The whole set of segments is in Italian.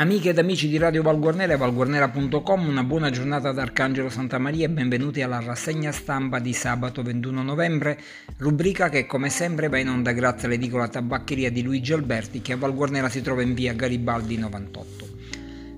Amiche ed amici di Radio Valguarnera e valguarnera.com, una buona giornata da Arcangelo Santa Maria e benvenuti alla rassegna stampa di sabato 21 novembre, rubrica che come sempre va in onda grazie all'edicola tabaccheria di Luigi Alberti che a Valguarnera si trova in via Garibaldi 98.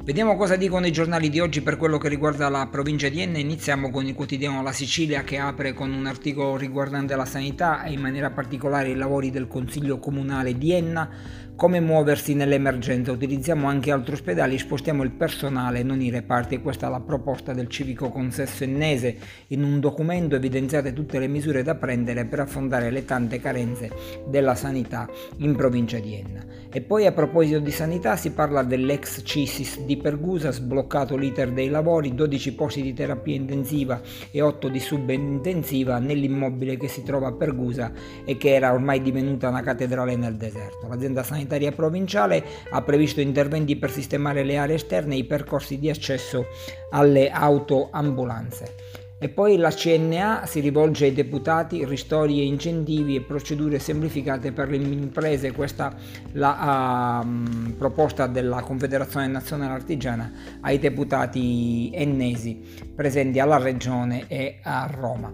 Vediamo cosa dicono i giornali di oggi per quello che riguarda la provincia di Enna. Iniziamo con il quotidiano La Sicilia che apre con un articolo riguardante la sanità e in maniera particolare i lavori del Consiglio Comunale di Enna come muoversi nell'emergenza. Utilizziamo anche altri ospedali, spostiamo il personale, non i reparti. Questa è la proposta del civico consesso ennese. In un documento evidenziate tutte le misure da prendere per affrontare le tante carenze della sanità in provincia di Enna. E poi a proposito di sanità si parla dell'ex CISIS di Pergusa, sbloccato l'iter dei lavori, 12 posti di terapia intensiva e 8 di subintensiva nell'immobile che si trova a Pergusa e che era ormai divenuta una cattedrale nel deserto. L'azienda sanitaria provinciale ha previsto interventi per sistemare le aree esterne e i percorsi di accesso alle autoambulanze. E poi la CNA si rivolge ai deputati, ristori e incentivi e procedure semplificate per le imprese, questa è la uh, proposta della Confederazione Nazionale Artigiana ai deputati ennesi presenti alla Regione e a Roma.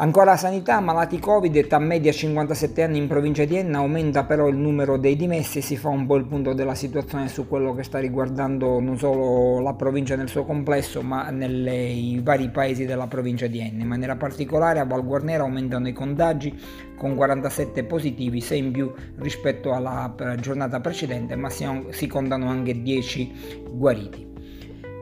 Ancora sanità, malati Covid, età media 57 anni in provincia di Enna, aumenta però il numero dei dimessi si fa un po' il punto della situazione su quello che sta riguardando non solo la provincia nel suo complesso, ma nei vari paesi della provincia di Enna. In maniera particolare a Val Guarnera aumentano i contagi con 47 positivi, 6 in più rispetto alla giornata precedente, ma si, si contano anche 10 guariti.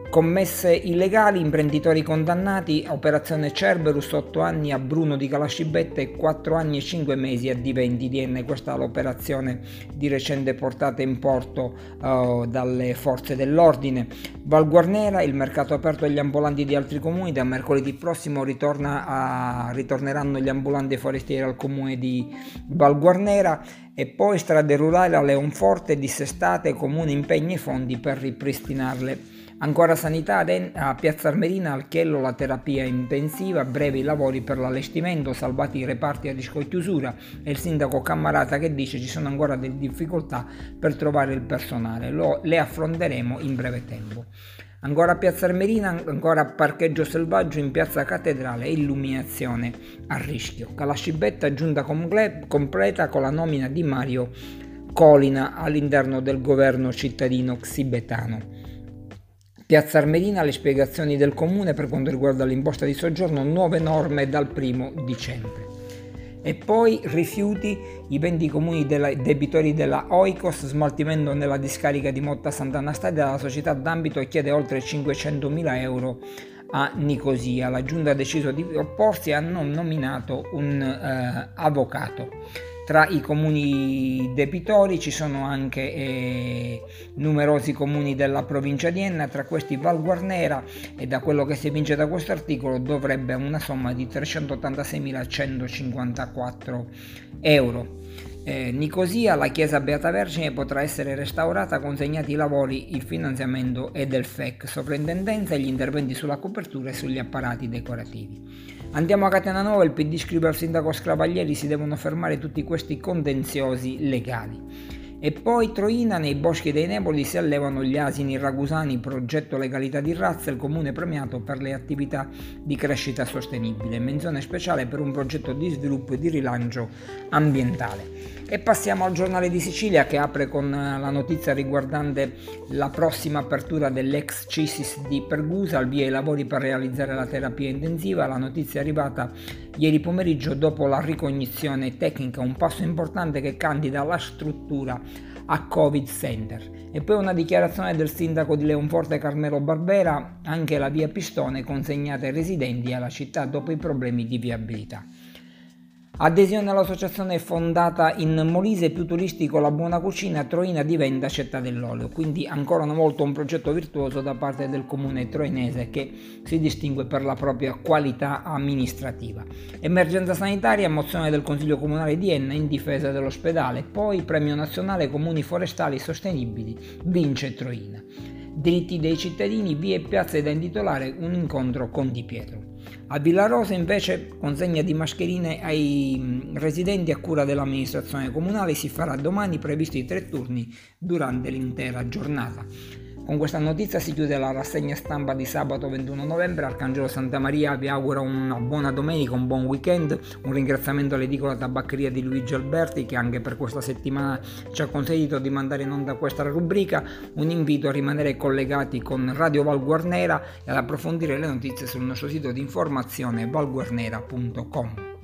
Commesse illegali, imprenditori condannati, operazione Cerberus, 8 anni a Bruno di Calascibetta e 4 anni e 5 mesi a Diventi di Enne. Questa è l'operazione di recente portata in porto uh, dalle forze dell'ordine. Val Guarnera, il mercato aperto agli ambulanti di altri comuni, da mercoledì prossimo a, ritorneranno gli ambulanti forestieri al comune di Val Guarnera e poi strade rurali a Leonforte, dissestate, comune impegni i fondi per ripristinarle. Ancora sanità a Piazza Armerina, al Chiello la terapia intensiva, brevi lavori per l'allestimento, salvati i reparti a rischio chiusura e il sindaco Cammarata che dice ci sono ancora delle difficoltà per trovare il personale, Lo, le affronteremo in breve tempo. Ancora a Piazza Armerina, ancora parcheggio selvaggio in Piazza Cattedrale illuminazione a rischio. Calascibetta giunta comple- completa con la nomina di Mario Colina all'interno del governo cittadino xibetano. Piazza Armerina le spiegazioni del comune per quanto riguarda l'imposta di soggiorno, nuove norme dal primo dicembre. E poi rifiuti i 20 comuni della, debitori della Oikos, smaltimento nella discarica di Motta Sant'Anastasia, la società d'ambito chiede oltre 500.000 euro a Nicosia. La giunta ha deciso di opporsi e ha nominato un eh, avvocato. Tra i comuni debitori ci sono anche eh, numerosi comuni della provincia di Enna, tra questi Val Guarnera e da quello che si evince da questo articolo dovrebbe una somma di 386.154 euro. Eh, Nicosia, la chiesa Beata Vergine potrà essere restaurata consegnati i lavori, il finanziamento e del FEC, sovrintendenza e gli interventi sulla copertura e sugli apparati decorativi. Andiamo a Catena Nuova, il PD scrive al sindaco Scravaglieri si devono fermare tutti questi contenziosi legali. E poi Troina, nei boschi dei Neboli si allevano gli asini ragusani, progetto legalità di razza, il comune premiato per le attività di crescita sostenibile, menzione speciale per un progetto di sviluppo e di rilancio ambientale. E passiamo al giornale di Sicilia che apre con eh, la notizia riguardante la prossima apertura dell'ex CISIS di Pergusa, al via i lavori per realizzare la terapia intensiva. La notizia è arrivata ieri pomeriggio dopo la ricognizione tecnica, un passo importante che candida la struttura a Covid Center. E poi una dichiarazione del sindaco di Leonforte Carmelo Barbera, anche la via Pistone consegnata ai residenti alla città dopo i problemi di viabilità. Adesione all'associazione fondata in Molise, più turistico La Buona Cucina, Troina diventa città dell'olio, quindi ancora una volta un progetto virtuoso da parte del comune troinese che si distingue per la propria qualità amministrativa. Emergenza sanitaria, mozione del Consiglio Comunale di Enna in difesa dell'ospedale, poi premio nazionale Comuni Forestali Sostenibili, vince Troina. Diritti dei cittadini, vie e piazze da intitolare un incontro con Di Pietro. A Villarosa invece consegna di mascherine ai residenti a cura dell'amministrazione comunale si farà domani previsti tre turni durante l'intera giornata. Con questa notizia si chiude la rassegna stampa di sabato 21 novembre. Arcangelo Santa Maria vi augura una buona domenica, un buon weekend. Un ringraziamento all'edicola tabaccheria di Luigi Alberti che anche per questa settimana ci ha consentito di mandare in onda questa rubrica. Un invito a rimanere collegati con Radio Val Guarnera e ad approfondire le notizie sul nostro sito di informazione valguarnera.com.